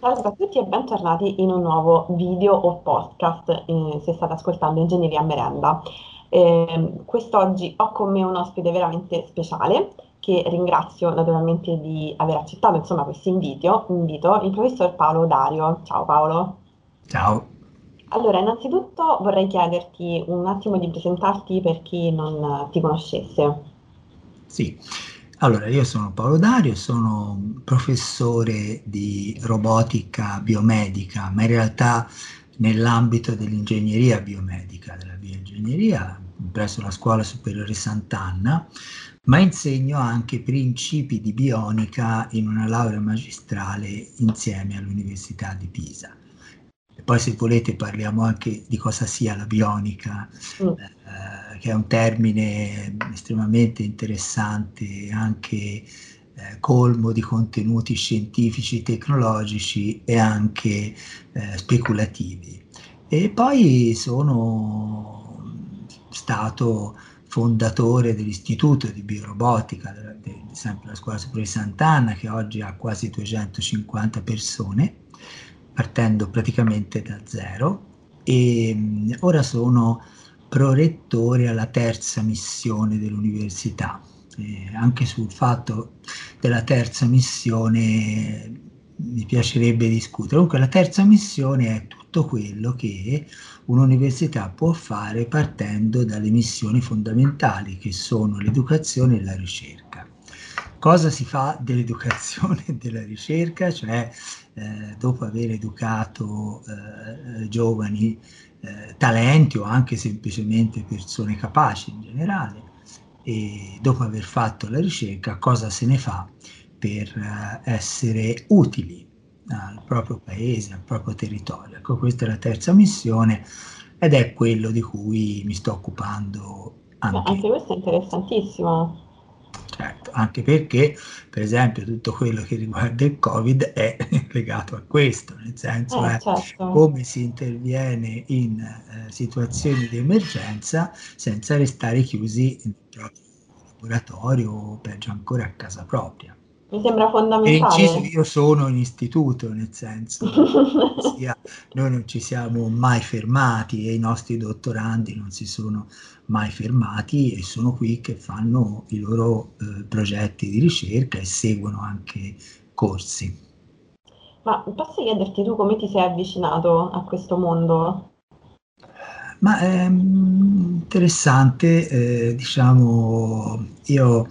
Salve a tutti e bentornati in un nuovo video o podcast, eh, se state ascoltando Ingegneria Merenda. Eh, quest'oggi ho con me un ospite veramente speciale, che ringrazio naturalmente di aver accettato insomma, questo invito, invito, il professor Paolo Dario. Ciao Paolo. Ciao. Allora, innanzitutto vorrei chiederti un attimo di presentarti per chi non ti conoscesse. Sì, allora, io sono Paolo Dario, sono professore di robotica biomedica, ma in realtà nell'ambito dell'ingegneria biomedica, della bioingegneria, presso la Scuola Superiore Sant'Anna, ma insegno anche principi di bionica in una laurea magistrale insieme all'Università di Pisa. Poi se volete parliamo anche di cosa sia la bionica. Mm. Eh, che è un termine estremamente interessante anche eh, colmo di contenuti scientifici, tecnologici e anche eh, speculativi. E poi sono stato fondatore dell'Istituto di Biorobotica, de, sempre la Scuola Superiore di Sant'Anna, che oggi ha quasi 250 persone, partendo praticamente da zero. E mm, ora sono prorettore alla terza missione dell'università. Eh, anche sul fatto della terza missione mi piacerebbe discutere. Comunque la terza missione è tutto quello che un'università può fare partendo dalle missioni fondamentali che sono l'educazione e la ricerca. Cosa si fa dell'educazione e della ricerca? Cioè, eh, dopo aver educato eh, giovani eh, talenti o anche semplicemente persone capaci in generale e dopo aver fatto la ricerca cosa se ne fa per eh, essere utili al proprio paese, al proprio territorio. Ecco, questa è la terza missione ed è quello di cui mi sto occupando anche. Anche questo è interessantissimo Certo, anche perché, per esempio, tutto quello che riguarda il Covid è legato a questo, nel senso eh, è certo. come si interviene in eh, situazioni di emergenza senza restare chiusi nel proprio laboratorio o peggio ancora a casa propria. Mi sembra fondamentale. Per inciso, io sono in istituto, nel senso, sia, noi non ci siamo mai fermati e i nostri dottorandi non si sono mai fermati e sono qui che fanno i loro eh, progetti di ricerca e seguono anche corsi. Ma posso chiederti tu come ti sei avvicinato a questo mondo? Ma è interessante, eh, diciamo, io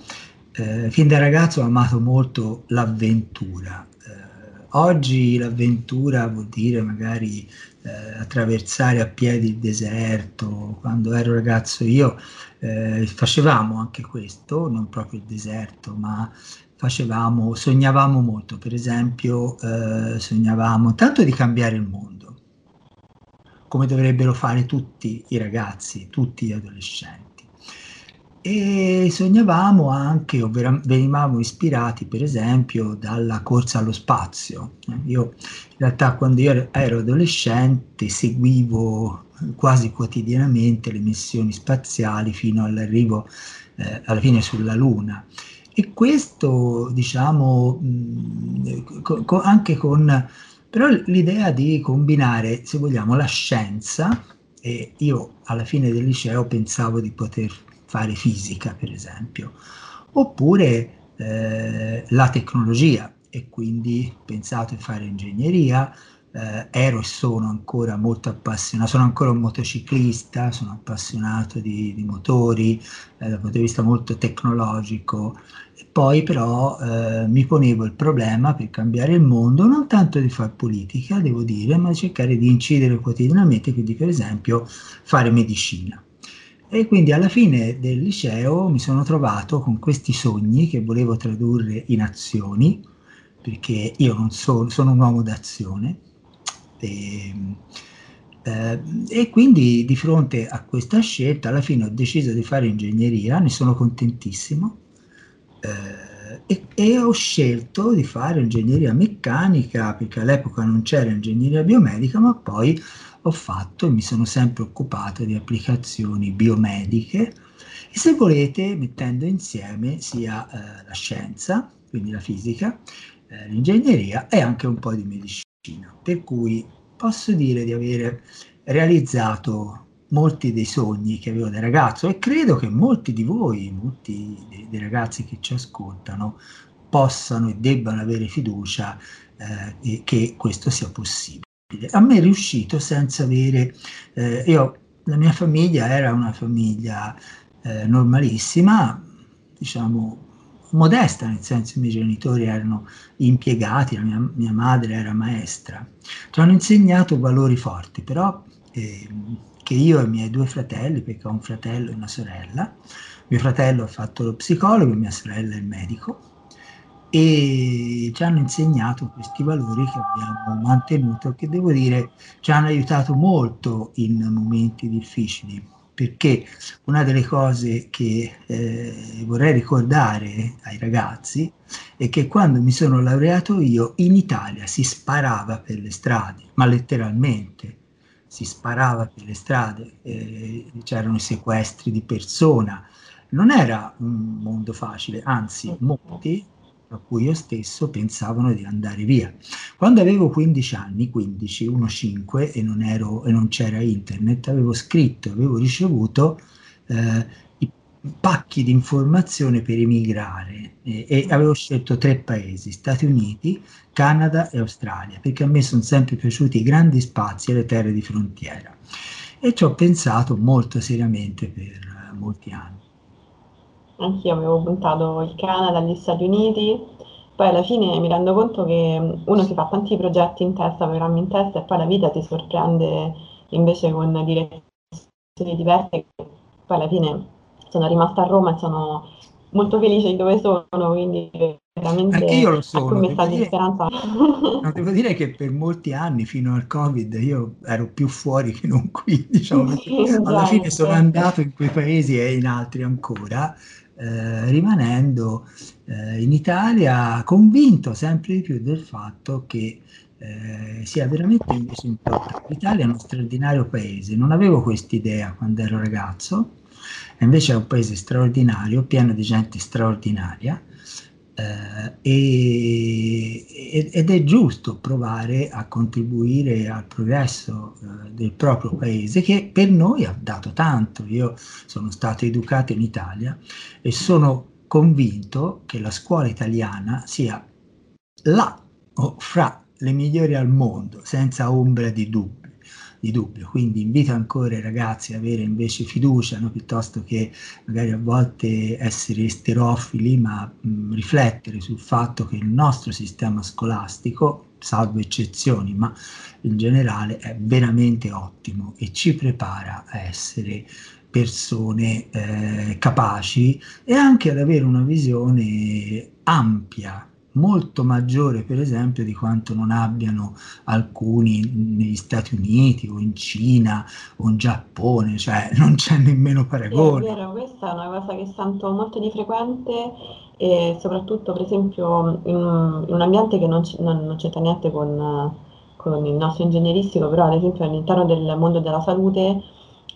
eh, fin da ragazzo ho amato molto l'avventura. Eh, oggi l'avventura vuol dire magari eh, attraversare a piedi il deserto. Quando ero ragazzo io eh, facevamo anche questo, non proprio il deserto, ma facevamo, sognavamo molto. Per esempio, eh, sognavamo tanto di cambiare il mondo come dovrebbero fare tutti i ragazzi, tutti gli adolescenti e sognavamo anche, o venivamo ispirati per esempio dalla corsa allo spazio. Io in realtà quando io ero adolescente seguivo quasi quotidianamente le missioni spaziali fino all'arrivo eh, alla fine sulla Luna. E questo, diciamo, anche con però l'idea di combinare, se vogliamo, la scienza, e io alla fine del liceo pensavo di poter fare fisica, per esempio, oppure eh, la tecnologia e quindi pensato di fare ingegneria, eh, ero e sono ancora molto appassionato, sono ancora un motociclista, sono appassionato di, di motori eh, dal punto di vista molto tecnologico e poi però eh, mi ponevo il problema per cambiare il mondo non tanto di fare politica, devo dire, ma cercare di incidere quotidianamente, quindi per esempio fare medicina. E quindi alla fine del liceo mi sono trovato con questi sogni che volevo tradurre in azioni, perché io non so, sono un uomo d'azione. E, eh, e quindi di fronte a questa scelta alla fine ho deciso di fare ingegneria, ne sono contentissimo. Eh, e, e, ho scelto di fare ingegneria meccanica perché all'epoca non c'era ingegneria biomedica, ma poi ho fatto e mi sono sempre occupato di applicazioni biomediche e se volete mettendo insieme sia eh, la scienza, quindi la fisica, eh, l'ingegneria e anche un po' di medicina. per cui posso dire di aver realizzato molti dei sogni che avevo da ragazzo e credo che molti di voi, molti dei, dei ragazzi che ci ascoltano, possano e debbano avere fiducia eh, che questo sia possibile. A me è riuscito senza avere, eh, io, la mia famiglia era una famiglia eh, normalissima, diciamo modesta, nel senso i miei genitori erano impiegati, la mia, mia madre era maestra, ci hanno insegnato valori forti, però eh, che io e i miei due fratelli, perché ho un fratello e una sorella, mio fratello ha fatto lo psicologo, mia sorella il medico, e ci hanno insegnato questi valori che abbiamo mantenuto, che devo dire ci hanno aiutato molto in momenti difficili, perché una delle cose che eh, vorrei ricordare ai ragazzi è che quando mi sono laureato io in Italia si sparava per le strade, ma letteralmente si sparava per le strade, eh, c'erano i sequestri di persona, non era un mondo facile, anzi molti, tra cui io stesso, pensavano di andare via. Quando avevo 15 anni, 15, 1, 5 e non, ero, e non c'era internet, avevo scritto, avevo ricevuto eh, i pacchi di informazione per emigrare eh, e avevo scelto tre paesi, Stati Uniti, Canada e Australia, perché a me sono sempre piaciuti i grandi spazi e le terre di frontiera. E ci ho pensato molto seriamente per eh, molti anni. Anch'io avevo puntato il Canada, gli Stati Uniti, poi alla fine mi rendo conto che uno si fa tanti progetti in testa, programmi in testa e poi la vita ti sorprende invece con direzioni diverse. Poi alla fine sono rimasta a Roma e sono molto felice di dove sono, quindi veramente Anche io lo sono. Devo dire, speranza. No, devo dire che per molti anni, fino al Covid, io ero più fuori che non qui, diciamo, alla fine sono andato in quei paesi e in altri ancora, eh, rimanendo eh, in Italia convinto sempre di più del fatto che eh, sia veramente invece importante. L'Italia è uno straordinario paese, non avevo quest'idea quando ero ragazzo, invece è un paese straordinario, pieno di gente straordinaria eh, ed è giusto provare a contribuire al progresso eh, del proprio paese che per noi ha dato tanto. Io sono stato educato in Italia e sono convinto che la scuola italiana sia la o fra le migliori al mondo, senza ombra di dubbio di dubbio. Quindi invito ancora i ragazzi ad avere invece fiducia, no? piuttosto che magari a volte essere sterofili, ma mh, riflettere sul fatto che il nostro sistema scolastico, salvo eccezioni, ma in generale è veramente ottimo e ci prepara a essere persone eh, capaci e anche ad avere una visione ampia molto maggiore per esempio di quanto non abbiano alcuni negli Stati Uniti o in Cina o in Giappone, cioè non c'è nemmeno paragone. Sì, è vero, questa è una cosa che sento molto di frequente e soprattutto per esempio in, in un ambiente che non, c- non, non c'entra niente con, con, il nostro ingegneristico, però ad esempio all'interno del mondo della salute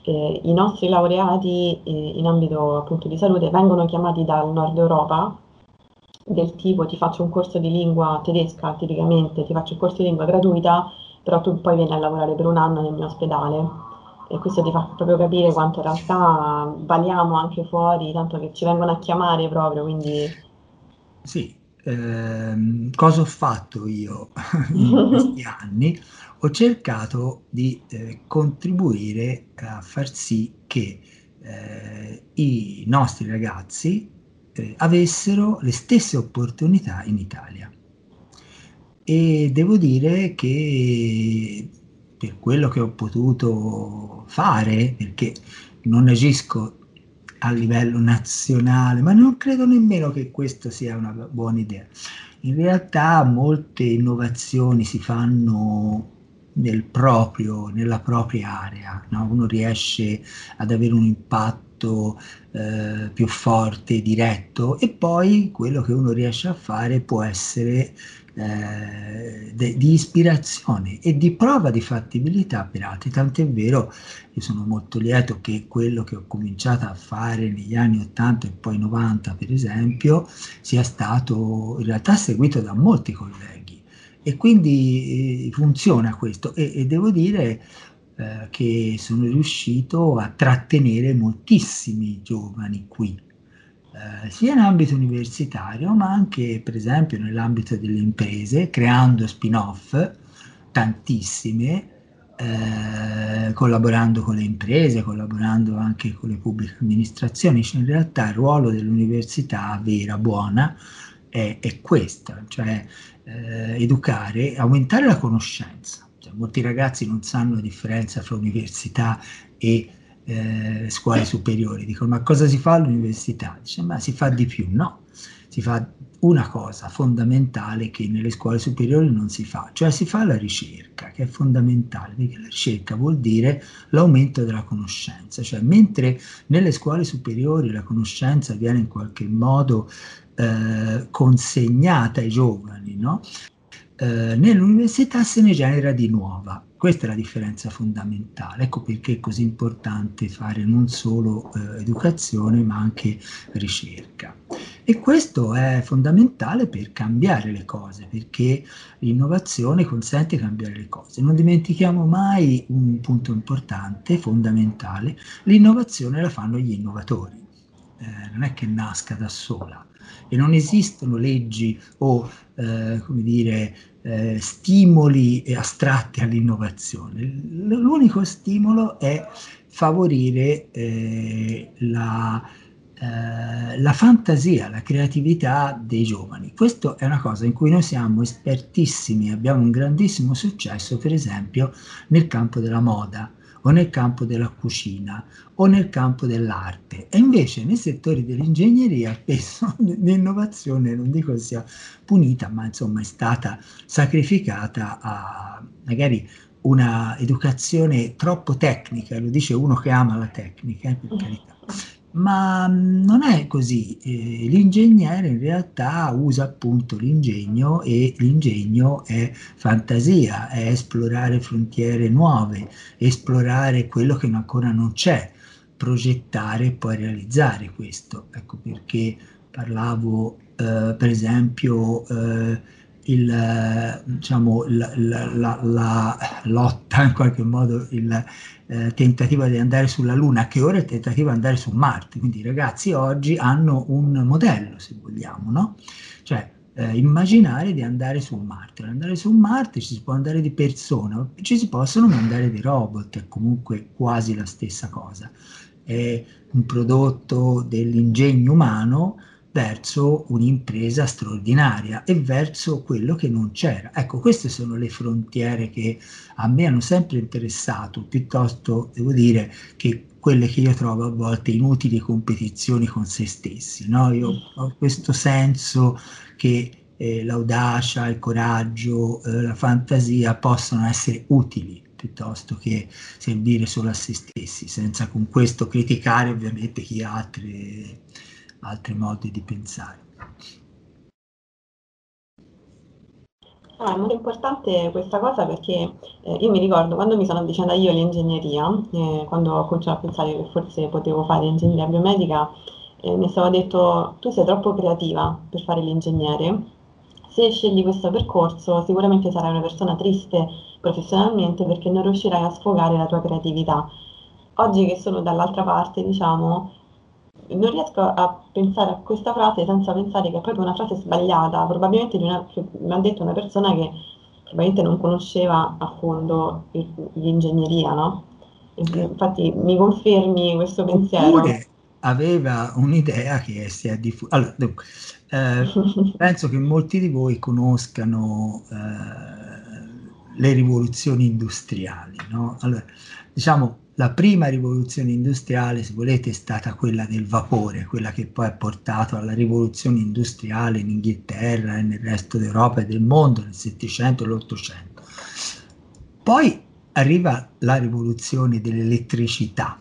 eh, i nostri laureati eh, in ambito appunto di salute vengono chiamati dal nord Europa del tipo ti faccio un corso di lingua tedesca tipicamente, ti faccio un corso di lingua gratuita, però tu poi vieni a lavorare per un anno nel mio ospedale. E questo ti fa proprio capire quanto in realtà valiamo anche fuori, tanto che ci vengono a chiamare proprio, quindi... Sì, ehm, cosa ho fatto io in questi anni? Ho cercato di eh, contribuire a far sì che eh, i nostri ragazzi eh, avessero le stesse opportunità in Italia. E devo dire che per quello che ho potuto fare, perché non agisco a livello nazionale, ma non credo nemmeno che questo sia una buona idea. In realtà molte innovazioni si fanno nel proprio, nella propria area, no? uno riesce ad avere un impatto eh, più forte, diretto e poi quello che uno riesce a fare può essere eh, de, di ispirazione e di prova di fattibilità per altri. Tant'è vero, io sono molto lieto che quello che ho cominciato a fare negli anni 80 e poi 90, per esempio, sia stato in realtà seguito da molti colleghi E quindi eh, funziona questo e, e devo dire eh, che sono riuscito a trattenere moltissimi giovani qui, eh, sia in ambito universitario ma anche per esempio nell'ambito delle imprese, creando spin-off, tantissime, eh, collaborando con le imprese, collaborando anche con le pubbliche amministrazioni. Cioè, in realtà il ruolo dell'università vera, buona, è, è questo, cioè eh, educare, aumentare la conoscenza. Cioè, molti ragazzi non sanno la differenza fra università e eh, scuole superiori. Dicono ma cosa si fa all'università? Dice ma si fa di più. No, si fa una cosa fondamentale che nelle scuole superiori non si fa, cioè si fa la ricerca, che è fondamentale, perché la ricerca vuol dire l'aumento della conoscenza, cioè mentre nelle scuole superiori la conoscenza viene in qualche modo eh, consegnata ai giovani, no? Eh, nell'università se ne genera di nuova. Questa è la differenza fondamentale. Ecco perché è così importante fare non solo eh, educazione ma anche ricerca. E questo è fondamentale per cambiare le cose, perché l'innovazione consente di cambiare le cose. Non dimentichiamo mai un punto importante, fondamentale, l'innovazione la fanno gli innovatori. Eh, non è che nasca da sola e non esistono leggi o eh, come dire, eh, stimoli astratti all'innovazione. L'unico stimolo è favorire eh, la, eh, la fantasia, la creatività dei giovani. Questa è una cosa in cui noi siamo espertissimi, abbiamo un grandissimo successo, per esempio, nel campo della moda o nel campo della cucina o nel campo dell'arte. E invece nei settori dell'ingegneria spesso l'innovazione, non dico sia punita, ma insomma è stata sacrificata a magari una educazione troppo tecnica, lo dice uno che ama la tecnica, eh, per carità ma mm, non è così. Eh, l'ingegnere in realtà usa appunto l'ingegno e l'ingegno è fantasia, è esplorare frontiere nuove, esplorare quello che ancora non c'è, progettare e poi realizzare questo. Ecco perché parlavo eh, per esempio eh, il, diciamo, la, la, la, lotta, in qualche modo il eh, tentativo di andare sulla Luna, che ora è il tentativo di andare su Marte. Quindi i ragazzi oggi hanno un modello, se vogliamo, no? Cioè, eh, immaginare di andare su Marte. Andare su Marte ci si può andare di persona, ci si possono mandare dei robot, è comunque quasi la stessa cosa. È un prodotto dell'ingegno umano verso un'impresa straordinaria e verso quello che non c'era. Ecco, queste sono le frontiere che a me hanno sempre interessato, piuttosto devo dire che quelle che io trovo a volte inutili competizioni con se stessi. No? Io ho questo senso che eh, l'audacia, il coraggio, eh, la fantasia possono essere utili piuttosto che servire solo a se stessi, senza con questo criticare ovviamente chi ha altre altri modi di pensare. Ah, è molto importante questa cosa perché eh, io mi ricordo quando mi sono avvicinata io all'ingegneria, eh, quando ho cominciato a pensare che forse potevo fare ingegneria biomedica, eh, mi è stato detto tu sei troppo creativa per fare l'ingegnere, se scegli questo percorso sicuramente sarai una persona triste professionalmente perché non riuscirai a sfogare la tua creatività. Oggi che sono dall'altra parte, diciamo, non riesco a pensare a questa frase senza pensare che è proprio una frase sbagliata, probabilmente di una, mi ha detto una persona che probabilmente non conosceva a fondo l'ingegneria, no? infatti mi confermi questo pensiero. Oppure aveva un'idea che si è diffusa. Allora, dunque, eh, penso che molti di voi conoscano eh, le rivoluzioni industriali, no? Allora, diciamo, la prima rivoluzione industriale, se volete, è stata quella del vapore, quella che poi ha portato alla rivoluzione industriale in Inghilterra e nel resto d'Europa e del mondo nel Settecento e l'Ottocento. Poi arriva la rivoluzione dell'elettricità,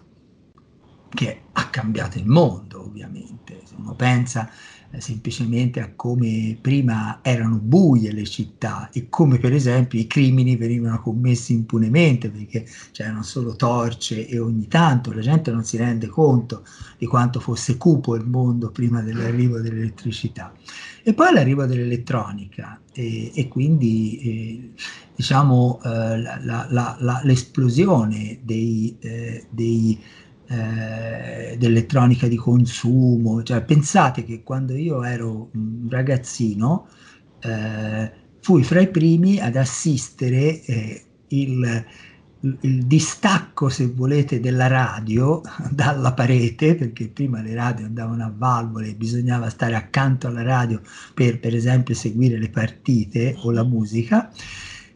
che ha cambiato il mondo, ovviamente. Se uno pensa semplicemente a come prima erano buie le città e come per esempio i crimini venivano commessi impunemente perché c'erano solo torce e ogni tanto la gente non si rende conto di quanto fosse cupo il mondo prima dell'arrivo dell'elettricità. E poi l'arrivo dell'elettronica e, e quindi eh, diciamo eh, la, la, la, l'esplosione dei, eh, dei eh, dell'elettronica di consumo. Cioè, pensate che quando io ero un ragazzino eh, fui fra i primi ad assistere eh, il, il, distacco, se volete, della radio dalla parete, perché prima le radio andavano a valvole e bisognava stare accanto alla radio per, per esempio, seguire le partite o la musica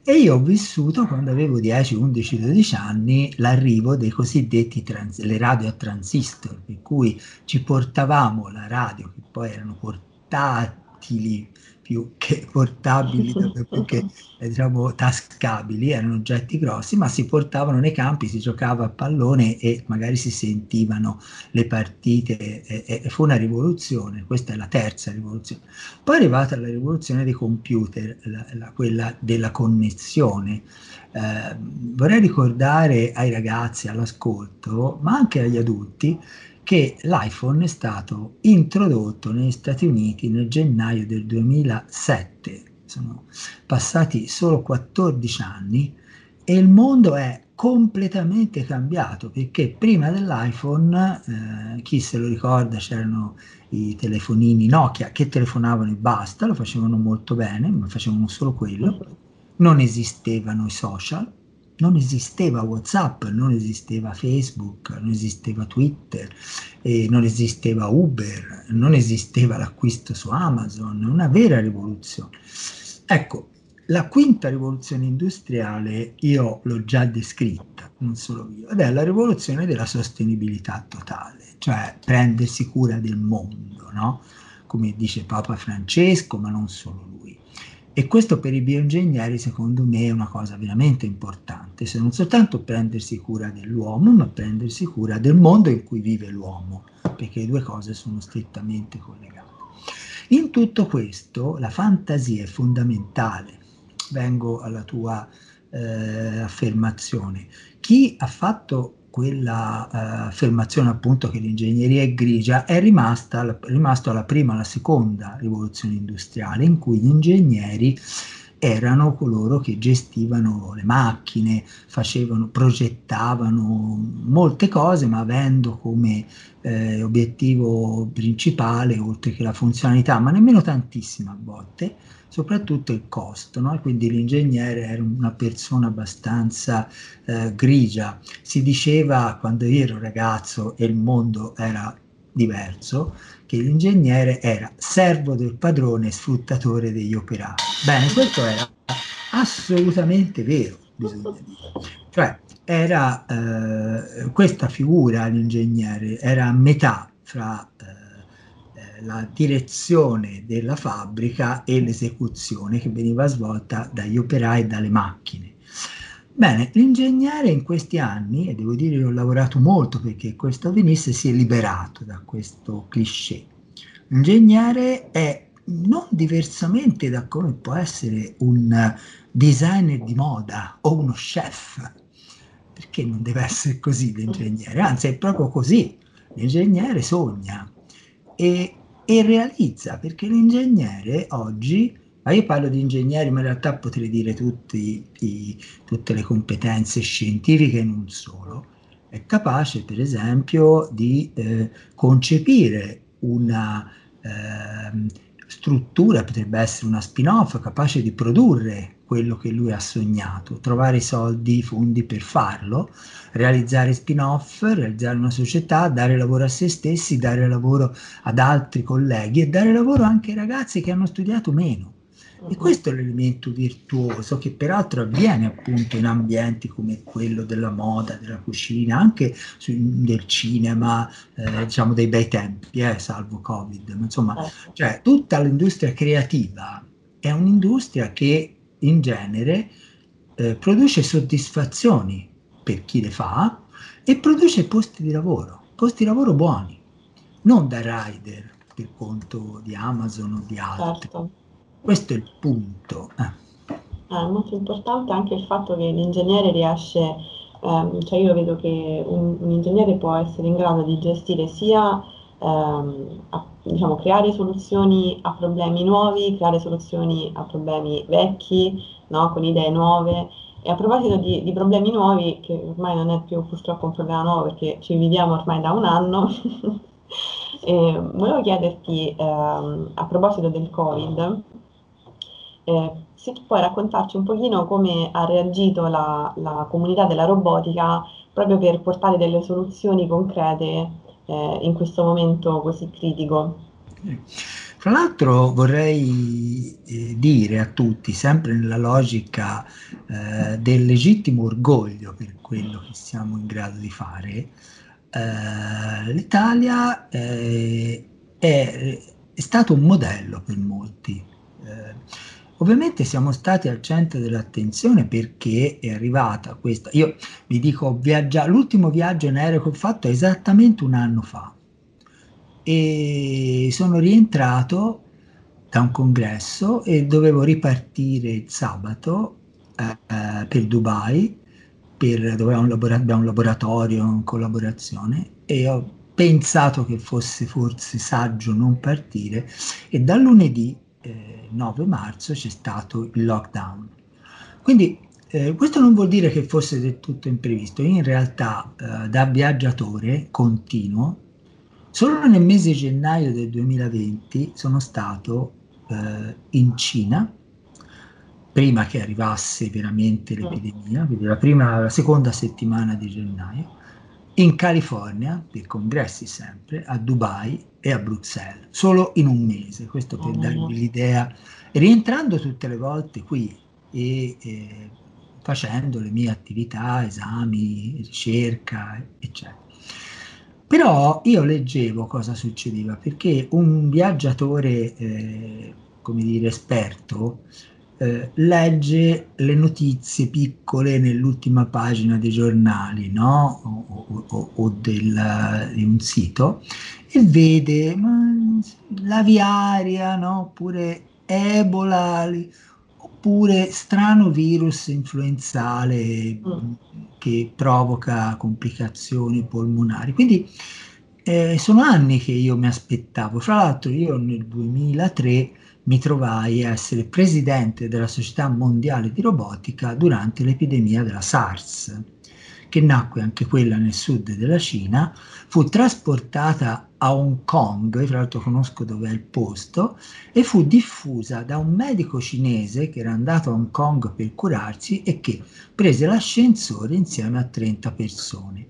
e io ho vissuto quando avevo 10, 11, 12 anni l'arrivo dei cosiddetti trans- le radio a transistor, per cui ci portavamo la radio, che poi erano portatili più che portabili, più che eh, diciamo, tascabili, erano oggetti grossi, ma si portavano nei campi, si giocava a pallone e magari si sentivano le partite e, e fu una rivoluzione, questa è la terza rivoluzione. Poi è arrivata la rivoluzione dei computer, la, la, quella della connessione. Eh, vorrei ricordare ai ragazzi all'ascolto, ma anche agli adulti, che l'iPhone è stato introdotto negli Stati Uniti nel gennaio del 2007. Sono passati solo 14 anni e il mondo è completamente cambiato perché prima dell'iPhone, eh, chi se lo ricorda, c'erano i telefonini Nokia che telefonavano e basta, lo facevano molto bene, ma facevano solo quello. Non esistevano i social, non esisteva WhatsApp, non esisteva Facebook, non esisteva Twitter, eh, non esisteva Uber, non esisteva l'acquisto su Amazon, una vera rivoluzione. Ecco, la quinta rivoluzione industriale io l'ho già descritta, non solo io, ed è la rivoluzione della sostenibilità totale, cioè prendersi cura del mondo, no? come dice Papa Francesco, ma non solo lui. E questo per i bioingegneri secondo me è una cosa veramente importante, se non soltanto prendersi cura dell'uomo, ma prendersi cura del mondo in cui vive l'uomo, perché le due cose sono strettamente collegate. In tutto questo la fantasia è fondamentale. Vengo alla tua eh, affermazione. Chi ha fatto quella uh, affermazione appunto che l'ingegneria è grigia è rimasta, rimasto alla prima e alla seconda rivoluzione industriale in cui gli ingegneri erano coloro che gestivano le macchine, facevano, progettavano molte cose, ma avendo come eh, obiettivo principale, oltre che la funzionalità, ma nemmeno tantissime a volte, soprattutto il costo, no? quindi l'ingegnere era una persona abbastanza eh, grigia. Si diceva quando io ero ragazzo e il mondo era diverso, che l'ingegnere era servo del padrone sfruttatore degli operai. Bene, questo era assolutamente vero, bisogna dire. Cioè, era eh, questa figura, l'ingegnere, era a metà fra eh, la direzione della fabbrica e l'esecuzione che veniva svolta dagli operai e dalle macchine. Bene, l'ingegnere in questi anni, e devo dire che ho lavorato molto perché questo avvenisse, si è liberato da questo cliché. L'ingegnere è non diversamente da come può essere un designer di moda o uno chef, perché non deve essere così l'ingegnere, anzi è proprio così, l'ingegnere sogna e e realizza, perché l'ingegnere oggi, ma io parlo di ingegneri, ma in realtà potrei dire tutti, i, tutte le competenze scientifiche e non solo, è capace per esempio di eh, concepire una eh, struttura, potrebbe essere una spin-off, capace di produrre quello che lui ha sognato, trovare i soldi, i fondi per farlo, realizzare spin-off, realizzare una società, dare lavoro a se stessi, dare lavoro ad altri colleghi e dare lavoro anche ai ragazzi che hanno studiato meno. E questo è l'elemento virtuoso che peraltro avviene appunto in ambienti come quello della moda, della cucina, anche su, del cinema, eh, diciamo dei bei tempi, eh, salvo Covid. Ma insomma, ecco. cioè, tutta l'industria creativa è un'industria che in genere eh, produce soddisfazioni per chi le fa e produce posti di lavoro, posti di lavoro buoni. non da rider per conto di Amazon o di altri. Certo. Questo è il punto. Eh. È molto importante anche il fatto che l'ingegnere riesce, ehm, cioè io vedo che un, un, ingegnere può essere in grado di gestire sia ehm, a, diciamo, creare soluzioni a problemi nuovi, creare soluzioni a problemi vecchi, no? con idee nuove. E a proposito di, di, problemi nuovi, che ormai non è più purtroppo un problema nuovo perché ci viviamo ormai da un anno, eh, volevo chiederti ehm, a proposito del Covid, eh, se tu puoi raccontarci un pochino come ha reagito la, la, comunità della robotica proprio per portare delle soluzioni concrete eh, in questo momento così critico. Fra l'altro vorrei eh, dire a tutti, sempre nella logica eh, del legittimo orgoglio per quello che siamo in grado di fare, eh, l'Italia eh, è, è, stato un modello per molti. Eh, ovviamente siamo stati al centro dell'attenzione perché è arrivata questa. Io vi dico, viaggia, l'ultimo viaggio in aereo che ho fatto è esattamente un anno fa e sono rientrato da un congresso e dovevo ripartire il sabato eh, per Dubai, per, dove un labora- abbiamo un laboratorio in collaborazione e ho pensato che fosse forse saggio non partire e dal lunedì eh, 9 marzo c'è stato il lockdown. Quindi eh, questo non vuol dire che fosse del tutto imprevisto, in realtà eh, da viaggiatore continuo Solo nel mese di gennaio del 2020 sono stato eh, in Cina, prima che arrivasse veramente l'epidemia, quindi la, prima, la seconda settimana di gennaio, in California, per congressi sempre, a Dubai e a Bruxelles, solo in un mese, questo per oh, darvi l'idea, rientrando tutte le volte qui e eh, facendo le mie attività, esami, ricerca, eccetera. Però io leggevo cosa succedeva, perché un viaggiatore, eh, come dire, esperto, eh, legge le notizie piccole nell'ultima pagina dei giornali no? o, o, o del, di un sito e vede ma, la viaria, no? oppure Ebola, oppure strano virus influenzale mm. che provoca complicazioni polmonari. Quindi eh, sono anni che io mi aspettavo. Fra l'altro io nel 2003 mi trovai a essere presidente della Società Mondiale di Robotica durante l'epidemia della SARS che nacque anche quella nel sud della Cina, fu trasportata a Hong Kong, tra l'altro conosco dove è il posto, e fu diffusa da un medico cinese che era andato a Hong Kong per curarsi e che prese l'ascensore insieme a 30 persone.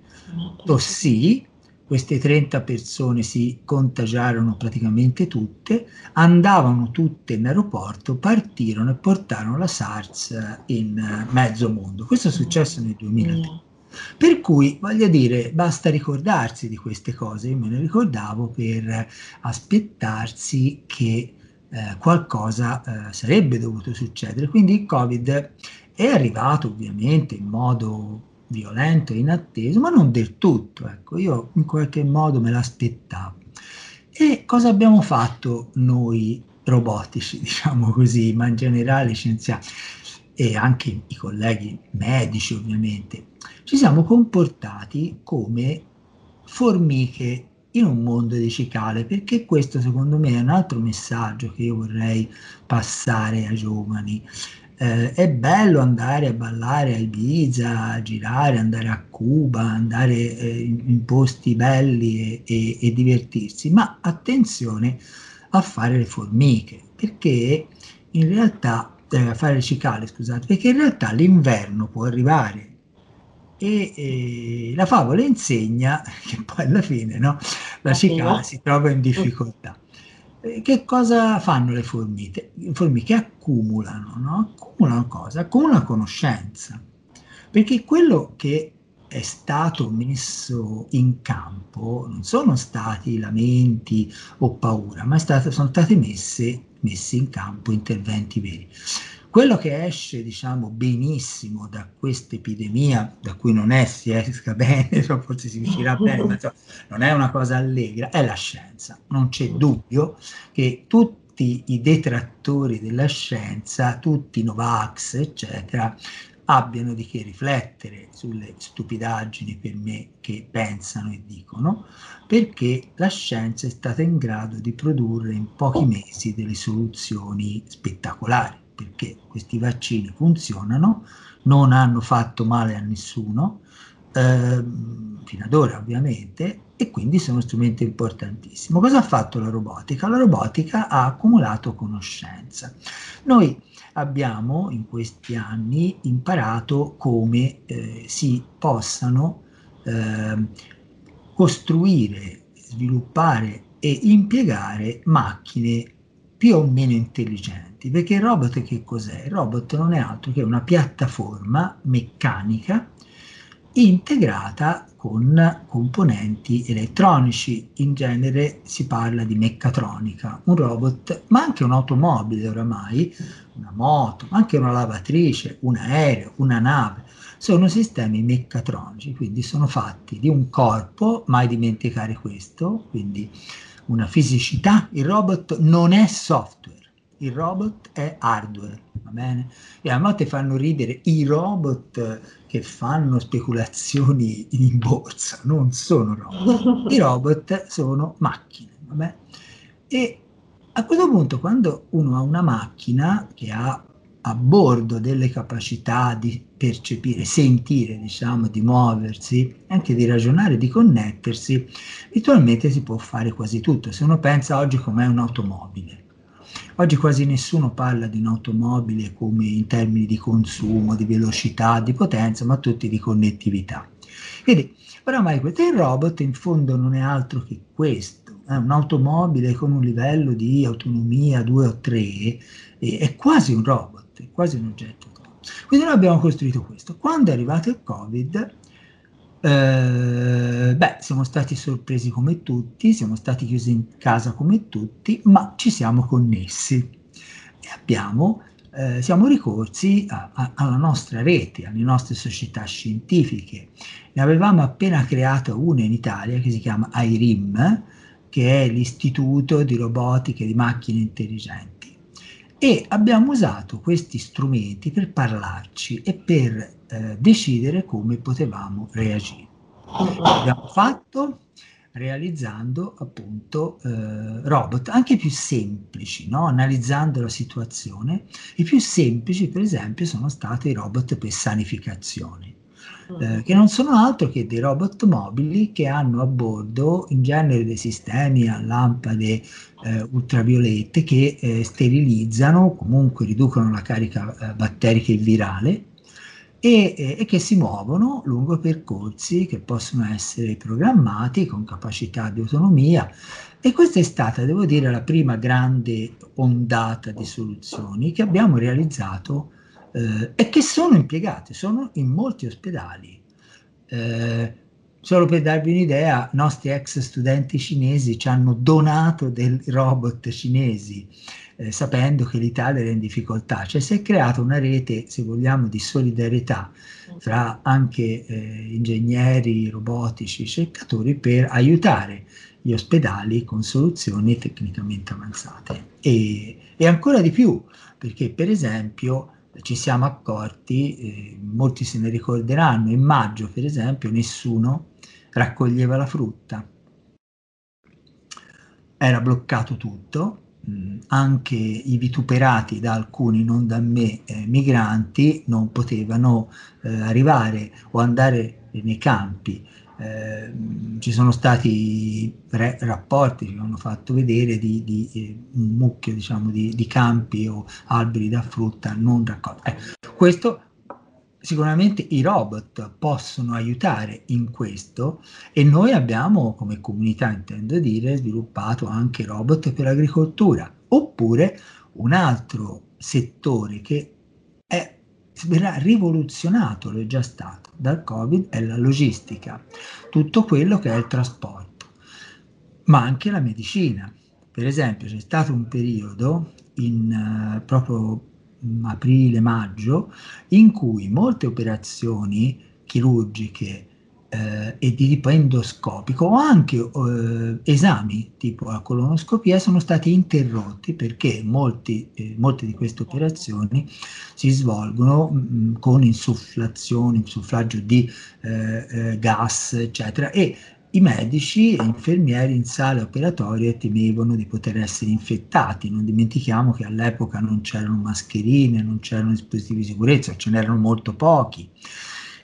Tossì, queste 30 persone si contagiarono praticamente tutte, andavano tutte in aeroporto, partirono e portarono la SARS in mezzo mondo. Questo è successo nel 2003. Per cui, voglio dire, basta ricordarsi di queste cose, io me ne ricordavo per aspettarsi che eh, qualcosa eh, sarebbe dovuto succedere. Quindi il Covid è arrivato ovviamente in modo violento e inatteso, ma non del tutto. Ecco, io in qualche modo me l'aspettavo. E cosa abbiamo fatto noi robotici, diciamo così, ma in generale scienziati? e anche i colleghi medici ovviamente, ci siamo comportati come formiche in un mondo di cicale, perché questo secondo me è un altro messaggio che io vorrei passare ai giovani. Eh, è bello andare a ballare a Ibiza, a girare, andare a Cuba, andare eh, in, posti belli e, e, e divertirsi, ma attenzione a fare le formiche, perché in realtà a fare le cicale, scusate, perché in realtà l'inverno può arrivare e, e la favola insegna che poi alla fine no, la cicala si trova in difficoltà. E che cosa fanno le formiche? Le formiche accumulano, no? Accumulano cosa? Accumulano conoscenza. Perché quello che è stato messo in campo non sono stati lamenti o paura, ma stato, sono messe messi in campo interventi veri. Quello che esce, diciamo, benissimo da questa epidemia, da cui non è si esca bene, forse si uscirà bene, ma insomma, non è una cosa allegra, è la scienza. Non c'è dubbio che tutti i detrattori della scienza, tutti i Novax, eccetera, abbiano di che riflettere sulle stupidaggini per me che pensano e dicono, perché la scienza è stata in grado di produrre in pochi mesi delle soluzioni spettacolari perché questi vaccini funzionano, non hanno fatto male a nessuno, ehm, fino ad ora ovviamente, e quindi sono strumenti importantissimi. Cosa ha fatto la robotica? La robotica ha accumulato conoscenza. Noi abbiamo in questi anni imparato come eh, si possano eh, costruire, sviluppare e impiegare macchine più o meno intelligenti, perché il robot che cos'è? Il robot non è altro che una piattaforma meccanica integrata con componenti elettronici. In genere si parla di meccatronica, un robot, ma anche un'automobile oramai, una moto, anche una lavatrice, un aereo, una nave, sono sistemi meccatronici, quindi sono fatti di un corpo, mai dimenticare questo, quindi una fisicità, il robot non è software, il robot è hardware, va bene? E a volte fanno ridere i robot che fanno speculazioni in borsa, non sono robot, i robot sono macchine, va bene? E a questo punto quando uno ha una macchina che ha a bordo delle capacità di percepire, sentire, diciamo, di muoversi, anche di ragionare, di connettersi, virtualmente si può fare quasi tutto. Se uno pensa oggi com'è un'automobile, oggi quasi nessuno parla di un'automobile come in termini di consumo, di velocità, di potenza, ma tutti di connettività. Quindi, oramai questo il robot in fondo non è altro che questo, è un'automobile con un livello di autonomia 2 o 3, è quasi un robot è quasi un oggetto. Quindi noi abbiamo costruito questo. Quando è arrivato il Covid, eh, beh, siamo stati sorpresi come tutti, siamo stati chiusi in casa come tutti, ma ci siamo connessi e abbiamo, eh, siamo ricorsi a, a, alla nostra rete, alle nostre società scientifiche. Ne avevamo appena creata una in Italia che si chiama IRIM, che è l'Istituto di Robotica e di Macchine Intelligenti e abbiamo usato questi strumenti per parlarci e per eh, decidere come potevamo reagire. L'abbiamo fatto realizzando appunto eh, robot anche più semplici, no? analizzando la situazione. I più semplici, per esempio, sono stati i robot per sanificazione eh, che non sono altro che dei robot mobili che hanno a bordo in genere dei sistemi a lampade eh, ultraviolette che eh, sterilizzano, comunque riducono la carica eh, batterica e virale e, eh, e, che si muovono lungo percorsi che possono essere programmati con capacità di autonomia e questa è stata, devo dire, la prima grande ondata di soluzioni che abbiamo realizzato eh, e che sono impiegate, sono in molti ospedali. Eh, solo per darvi un'idea, nostri ex studenti cinesi ci hanno donato dei robot cinesi, eh, sapendo che l'Italia era in difficoltà. Cioè si è creata una rete, se vogliamo, di solidarietà tra anche eh, ingegneri robotici, ricercatori per aiutare gli ospedali con soluzioni tecnicamente avanzate. E, e ancora di più, perché per esempio ci siamo accorti, eh, molti se ne ricorderanno, in maggio per esempio nessuno raccoglieva la frutta. Era bloccato tutto, mm, anche i vituperati da alcuni, non da me, eh, migranti non potevano eh, arrivare o andare nei campi eh, ci sono stati re- rapporti che hanno fatto vedere di, di eh, un mucchio diciamo, di, di, campi o alberi da frutta non raccolti. Eh, questo sicuramente i robot possono aiutare in questo e noi abbiamo come comunità, intendo dire, sviluppato anche robot per l'agricoltura oppure un altro settore che è verrà rivoluzionato, lo è già stato, dal Covid è la logistica, tutto quello che è il trasporto, ma anche la medicina. Per esempio c'è stato un periodo in, uh, proprio aprile-maggio, in cui molte operazioni chirurgiche eh, e di tipo endoscopico o anche eh, esami tipo la colonoscopia sono stati interrotti perché molti, eh, molte di queste operazioni si svolgono mh, mm, con insufflazione, insufflaggio di eh, eh, gas, eccetera, e i medici e infermieri in sale operatorie temevano di poter essere infettati. Non dimentichiamo che all'epoca non c'erano mascherine, non c'erano dispositivi di sicurezza, ce n'erano molto pochi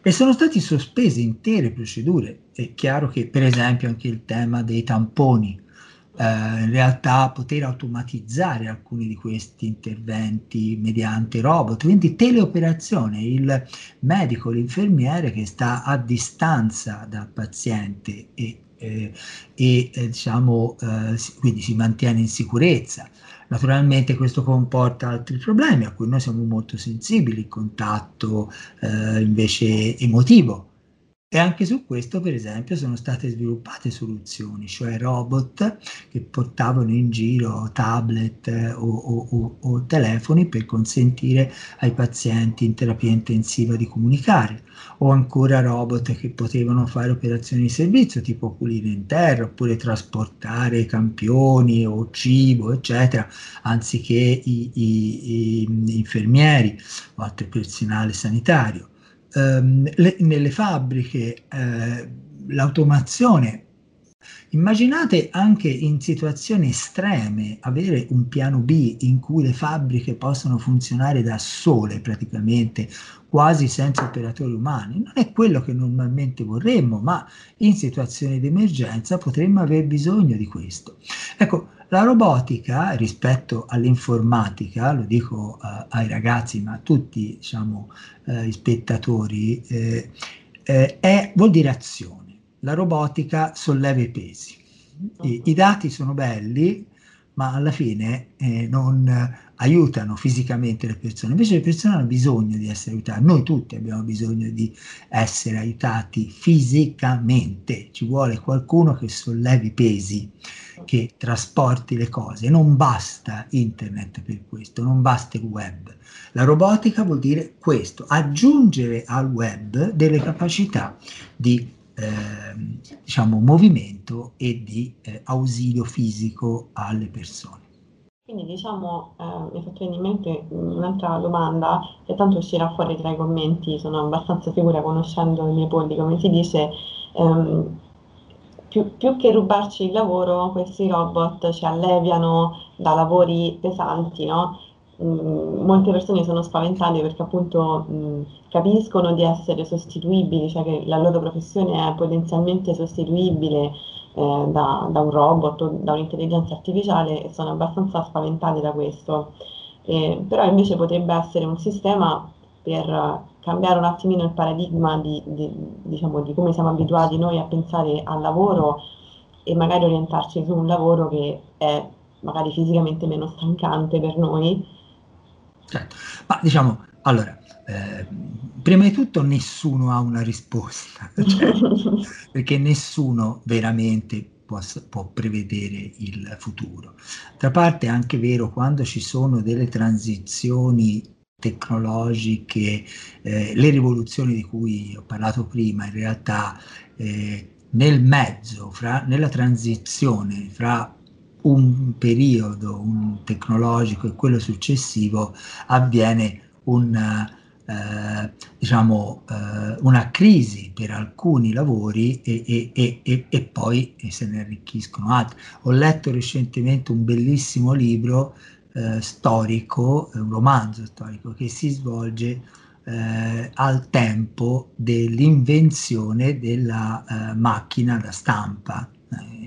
e sono stati sospese intere procedure. È chiaro che per esempio anche il tema dei tamponi, eh, in realtà poter automatizzare alcuni di questi interventi mediante robot, quindi teleoperazione, il medico, l'infermiere che sta a distanza dal paziente e, eh, e eh, diciamo, eh, quindi si mantiene in sicurezza Naturalmente questo comporta altri problemi a cui noi siamo molto sensibili, il contatto eh, invece emotivo. E anche su questo, per esempio, sono state sviluppate soluzioni, cioè robot che portavano in giro tablet o, o, o, o telefoni per consentire ai pazienti in terapia intensiva di comunicare o ancora robot che potevano fare operazioni di servizio tipo pulire in terra oppure trasportare campioni o cibo eccetera anziché i, i, i infermieri o altro personale sanitario. Um, le, nelle fabbriche eh, l'automazione Immaginate anche in situazioni estreme avere un piano B in cui le fabbriche possono funzionare da sole praticamente, quasi senza operatori umani. Non è quello che normalmente vorremmo, ma in situazioni di emergenza potremmo aver bisogno di questo. Ecco, la robotica rispetto all'informatica, lo dico uh, ai ragazzi, ma a tutti diciamo, uh, gli spettatori, eh, eh, è, vuol dire azione la robotica solleva i pesi. I, i dati sono belli, ma alla fine eh, non aiutano fisicamente le persone. Invece le persone hanno bisogno di essere aiutate. Noi tutti abbiamo bisogno di essere aiutati fisicamente. Ci vuole qualcuno che sollevi i pesi, che trasporti le cose. Non basta internet per questo, non basta il web. La robotica vuol dire questo, aggiungere al web delle capacità di Ehm, diciamo, movimento e di eh, ausilio fisico alle persone. Quindi diciamo, eh, mi ha fatto venire in mente un'altra domanda che tanto uscirà fuori tra i commenti, sono abbastanza sicura conoscendo i miei polli, come si dice, ehm, più, più, che rubarci il lavoro, questi robot ci alleviano da lavori pesanti, no? Mm, molte persone sono spaventate perché appunto mm, capiscono di essere sostituibili, cioè che la loro professione è potenzialmente sostituibile eh, da, da, un robot o da un'intelligenza artificiale e sono abbastanza spaventate da questo. Eh, però invece potrebbe essere un sistema per cambiare un attimino il paradigma di, di, diciamo, di come siamo abituati noi a pensare al lavoro e magari orientarci su un lavoro che è magari fisicamente meno stancante per noi Certo. Ma diciamo, allora, eh, prima di tutto nessuno ha una risposta, cioè, perché nessuno veramente può, può, prevedere il futuro. D'altra parte è anche vero quando ci sono delle transizioni tecnologiche, eh, le rivoluzioni di cui ho parlato prima, in realtà eh, nel mezzo, fra, nella transizione fra un periodo un tecnologico e quello successivo avviene un, eh, diciamo, eh, una crisi per alcuni lavori e, e, e, e, poi se ne arricchiscono altri. Ho letto recentemente un bellissimo libro eh, storico, un romanzo storico che si svolge eh, al tempo dell'invenzione della eh, macchina da stampa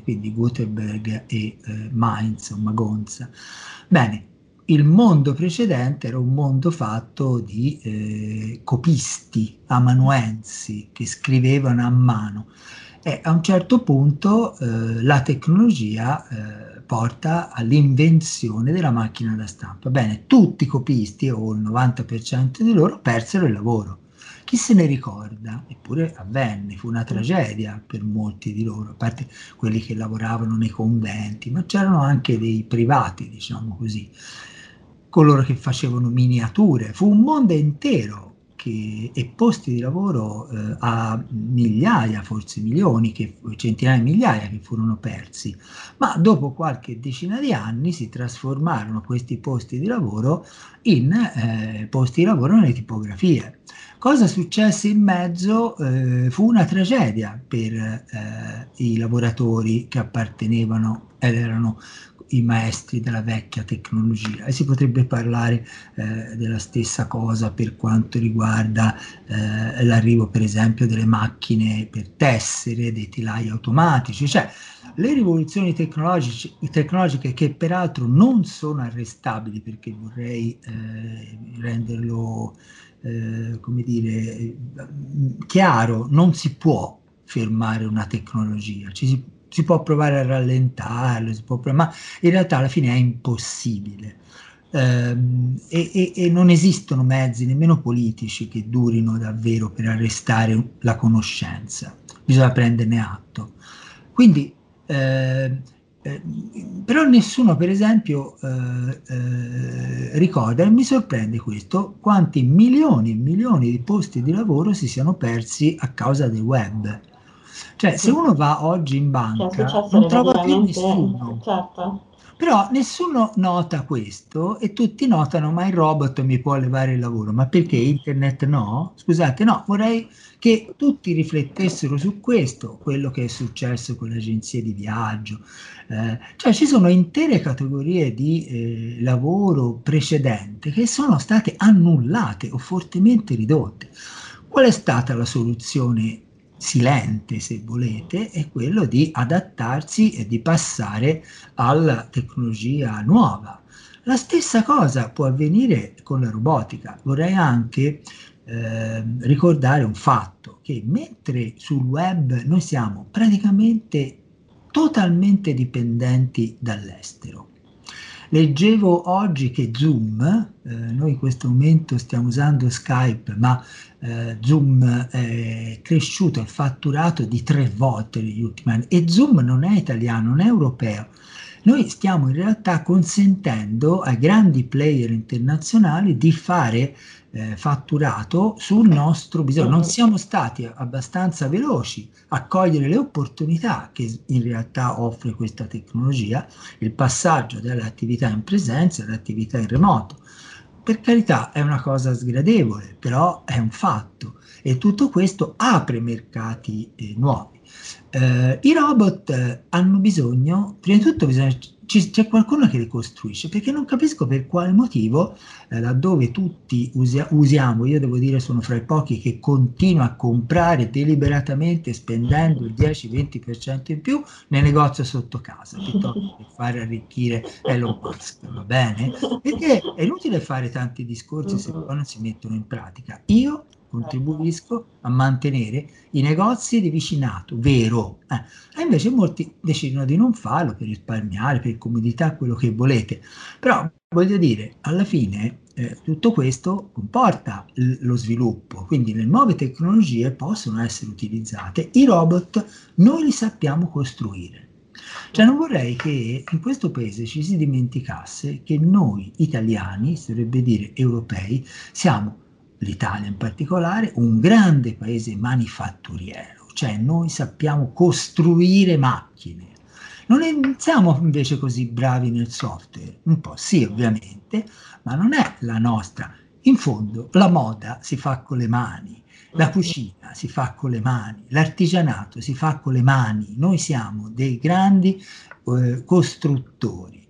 quindi Gutenberg e Mainz o Magonza. Bene, il mondo precedente era un mondo fatto di eh, copisti, amanuensi che scrivevano a mano e a un certo punto eh, la tecnologia eh, porta all'invenzione della macchina da stampa. Bene, tutti i copisti o il 90% di loro persero il lavoro chi se ne ricorda? Eppure avvenne, fu una tragedia per molti di loro, a parte quelli che lavoravano nei conventi, ma c'erano anche dei privati, diciamo così. Coloro che facevano miniature, fu un mondo intero che, e posti di lavoro eh, a migliaia, forse milioni, che, centinaia di migliaia che furono persi, ma dopo qualche decina di anni si trasformarono questi posti di lavoro in eh, posti di lavoro nelle tipografie. Cosa successe in mezzo? Eh, fu una tragedia per eh, i lavoratori che appartenevano ed erano i maestri della vecchia tecnologia. E si potrebbe parlare eh, della stessa cosa per quanto riguarda eh, l'arrivo per esempio delle macchine per tessere, dei telai automatici, cioè le rivoluzioni tecnologiche che peraltro non sono arrestabili perché vorrei eh, renderlo eh, come dire chiaro, non si può fermare una tecnologia, ci si si può provare a rallentarlo, provare, ma in realtà alla fine è impossibile. Um, e, e, e, non esistono mezzi nemmeno politici che durino davvero per arrestare la conoscenza, bisogna prenderne atto. Quindi, eh, però nessuno, per esempio, eh, eh ricorda, e mi sorprende questo, quanti milioni e milioni di posti di lavoro si siano persi a causa del web cioè, se uno va oggi in banca, non trova più nessuno. Certo. Però nessuno nota questo e tutti notano, ma il robot mi può levare il lavoro, ma perché internet no? Scusate, no, vorrei che tutti riflettessero su questo, quello che è successo con le agenzie di viaggio. Eh, cioè ci sono intere categorie di eh, lavoro precedente che sono state annullate o fortemente ridotte. Qual è stata la soluzione silente, se volete, è quello di adattarsi e di passare alla tecnologia nuova. La stessa cosa può avvenire con la robotica. Vorrei anche eh, ricordare un fatto, che mentre sul web noi siamo praticamente totalmente dipendenti dall'estero, Leggevo oggi che Zoom, eh, noi in questo momento stiamo usando Skype, ma eh, Zoom è cresciuto il fatturato di tre volte negli ultimi anni e Zoom non è italiano, non è europeo. Noi stiamo in realtà consentendo ai grandi player internazionali di fare eh, fatturato sul nostro bisogno. Non siamo stati abbastanza veloci a cogliere le opportunità che in realtà offre questa tecnologia, il passaggio dall'attività in presenza all'attività in remoto. Per carità è una cosa sgradevole, però è un fatto e tutto questo apre mercati eh, nuovi. Eh, I robot eh, hanno bisogno, prima di tutto bisogna ci, c'è qualcuno che li costruisce, perché non capisco per quale motivo, eh, laddove tutti usia, usiamo, io devo dire sono fra i pochi che continua a comprare deliberatamente spendendo il 10-20% in più nel negozio sotto casa, piuttosto che fare arricchire Elon Musk, va bene? Perché è inutile fare tanti discorsi se poi non si mettono in pratica. Io contribuisco a mantenere i negozi di vicinato, vero. Eh. E invece molti decidono di non farlo per risparmiare, per comodità, quello che volete. Però voglio dire, alla fine eh, tutto questo comporta l- lo sviluppo, quindi le nuove tecnologie possono essere utilizzate, i robot noi li sappiamo costruire. Cioè non vorrei che in questo paese ci si dimenticasse che noi italiani, si dovrebbe dire europei, siamo l'Italia in particolare, un grande paese manifatturiero, cioè noi sappiamo costruire macchine. Non siamo invece così bravi nel software, un po' sì ovviamente, ma non è la nostra. In fondo la moda si fa con le mani, la cucina si fa con le mani, l'artigianato si fa con le mani, noi siamo dei grandi eh, costruttori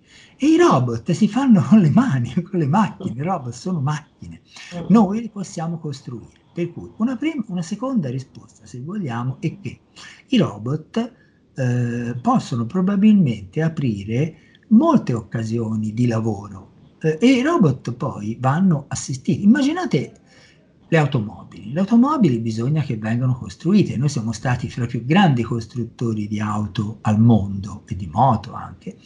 e i robot si fanno con le mani, con le macchine, i robot sono macchine. Mm. Noi li possiamo costruire. Per cui una, prima, una seconda risposta, se vogliamo, è che i robot eh, possono probabilmente aprire molte occasioni di lavoro eh, e i robot poi vanno assistiti. Immaginate le automobili. Le automobili bisogna che vengano costruite. Noi siamo stati fra i più grandi costruttori di auto al mondo e di moto anche.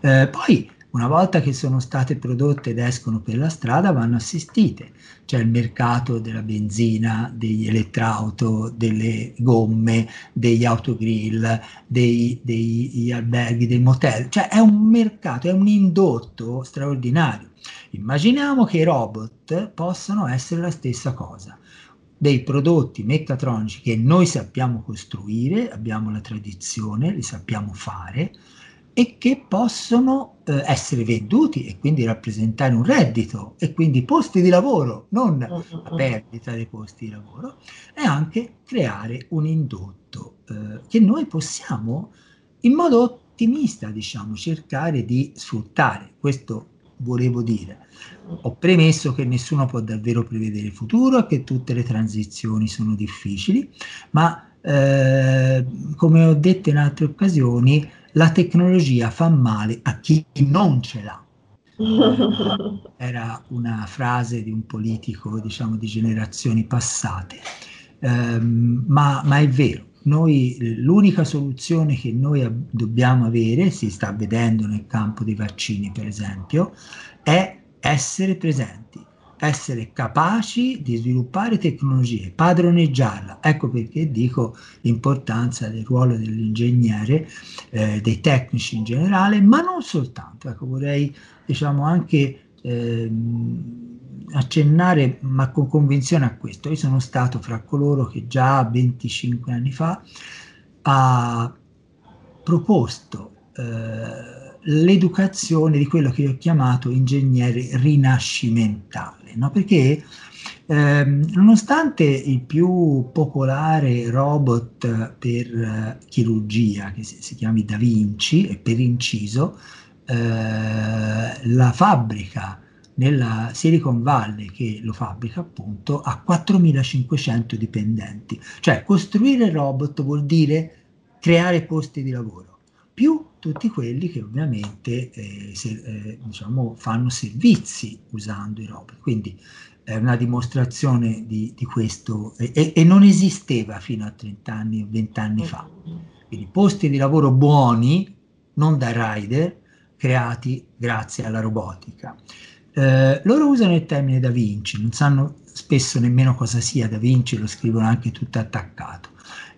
Eh, poi Una volta che sono state prodotte ed escono per la strada vanno assistite. C'è il mercato della benzina, degli elettrauto, delle gomme, degli autogrill, dei, degli alberghi, dei motel. Cioè è un mercato, è un indotto straordinario. Immaginiamo che i robot possano essere la stessa cosa dei prodotti meccatronici che noi sappiamo costruire, abbiamo la tradizione, li sappiamo fare e che possono eh, essere venduti e quindi rappresentare un reddito e quindi posti di lavoro, non la perdita dei posti di lavoro, e anche creare un indotto eh, che noi possiamo in modo ottimista, diciamo, cercare di sfruttare. Questo volevo dire. Ho premesso che nessuno può davvero prevedere il futuro e che tutte le transizioni sono difficili, ma eh, come ho detto in altre occasioni, la tecnologia fa male a chi non ce l'ha. Era una frase di un politico, diciamo, di generazioni passate, eh, ma, ma è vero. Noi, l'unica soluzione che noi dobbiamo avere, si sta vedendo nel campo dei vaccini per esempio, è essere presenti, essere capaci di sviluppare tecnologie, padroneggiarla. Ecco perché dico l'importanza del ruolo dell'ingegnere, eh, dei tecnici in generale, ma non soltanto. Ecco, vorrei diciamo anche eh, accennare, ma con convinzione a questo. Io sono stato fra coloro che già 25 anni fa ha proposto eh, l'educazione di quello che io ho chiamato ingegnere rinascimentale, no? perché ehm, nonostante il più popolare robot per eh, chirurgia, che si, si chiami Da Vinci, e per inciso, eh, la fabbrica nella Silicon Valley che lo fabbrica appunto ha 4500 dipendenti, cioè costruire robot vuol dire creare posti di lavoro più tutti quelli che ovviamente eh, se, eh, diciamo, fanno servizi usando i robot. Quindi è una dimostrazione di, di questo e, e, non esisteva fino a 30 anni o 20 anni fa. Quindi posti di lavoro buoni, non da rider, creati grazie alla robotica. Eh, loro usano il termine Da Vinci, non sanno spesso nemmeno cosa sia Da Vinci, lo scrivono anche tutto attaccato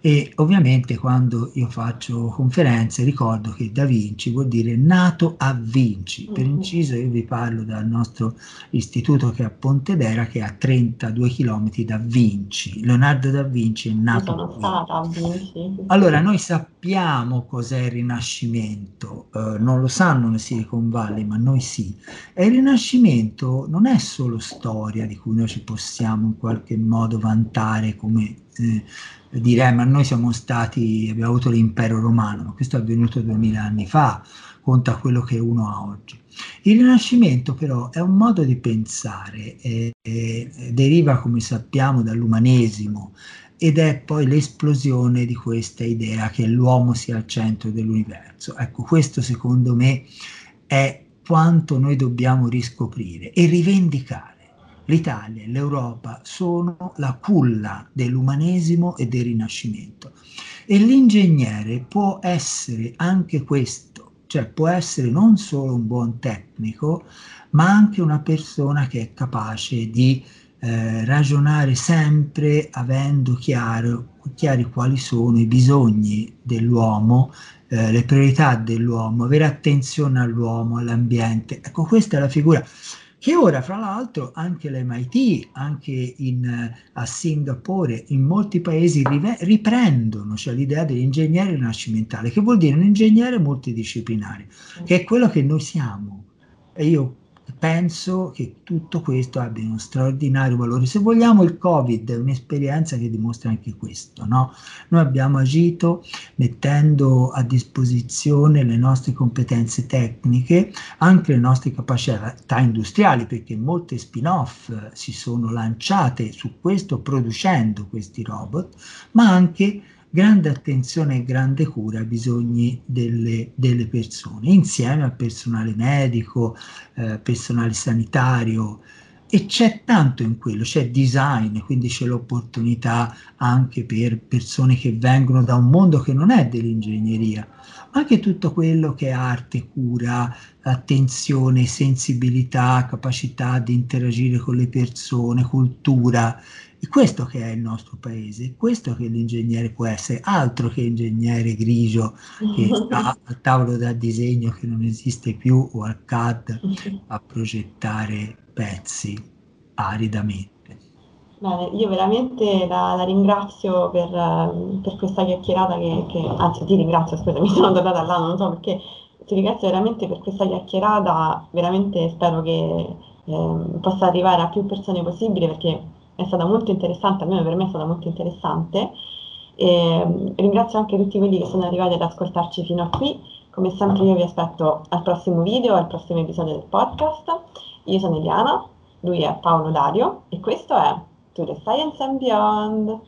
e ovviamente quando io faccio conferenze ricordo che Da Vinci vuol dire nato a Vinci. Per mm-hmm. inciso io vi parlo dal nostro istituto che è a Pontedera che è a 32 km da Vinci. Leonardo da Vinci è nato a Vinci. Allora noi sappiamo cos'è il Rinascimento, uh, non lo sanno nel Silicon Valley ma noi sì. E il Rinascimento non è solo storia di cui noi ci possiamo in qualche modo vantare come eh, dire eh, ma noi siamo stati, abbiamo avuto l'impero romano, ma questo è avvenuto duemila anni fa, conta quello che uno ha oggi. Il Rinascimento però è un modo di pensare, eh, eh, deriva come sappiamo dall'umanesimo ed è poi l'esplosione di questa idea che l'uomo sia al centro dell'universo. Ecco, questo secondo me è quanto noi dobbiamo riscoprire e rivendicare l'Italia e l'Europa sono la culla dell'umanesimo e del rinascimento. E l'ingegnere può essere anche questo, cioè può essere non solo un buon tecnico, ma anche una persona che è capace di eh, ragionare sempre avendo chiaro, chiari quali sono i bisogni dell'uomo, eh, le priorità dell'uomo, avere attenzione all'uomo, all'ambiente. Ecco, questa è la figura che ora fra l'altro anche l'MIT, anche in, a Singapore, in molti paesi riprendono, cioè l'idea dell'ingegnere rinascimentale, che vuol dire un ingegnere multidisciplinare, che è quello che noi siamo. E io penso che tutto questo abbia uno straordinario valore. Se vogliamo il Covid è un'esperienza che dimostra anche questo. No? Noi abbiamo agito mettendo a disposizione le nostre competenze tecniche, anche le nostre capacità industriali, perché molte spin-off si sono lanciate su questo producendo questi robot, ma anche grande attenzione e grande cura ai bisogni delle, delle persone, insieme al personale medico, eh, personale sanitario, e c'è tanto in quello, c'è design, quindi c'è l'opportunità anche per persone che vengono da un mondo che non è dell'ingegneria, ma anche tutto quello che è arte, cura, attenzione, sensibilità, capacità di interagire con le persone, cultura. È questo che è il nostro paese, questo che l'ingegnere può essere, altro che ingegnere grigio che sta al tavolo da disegno che non esiste più o al CAD a progettare pezzi aridamente. Bene, io veramente la, la ringrazio per, per, questa chiacchierata che, che, anzi ti ringrazio, scusa, mi sono tornata là, non so perché, ti ringrazio veramente per questa chiacchierata, veramente spero che eh, possa arrivare a più persone possibile perché è stata molto interessante, almeno per me è stata molto interessante. E, ringrazio anche tutti quelli che sono arrivati ad ascoltarci fino a qui, come sempre io vi aspetto al prossimo video, al prossimo episodio del podcast. Io sono Eliana, lui è Paolo Dario e questo è To the Science and Beyond.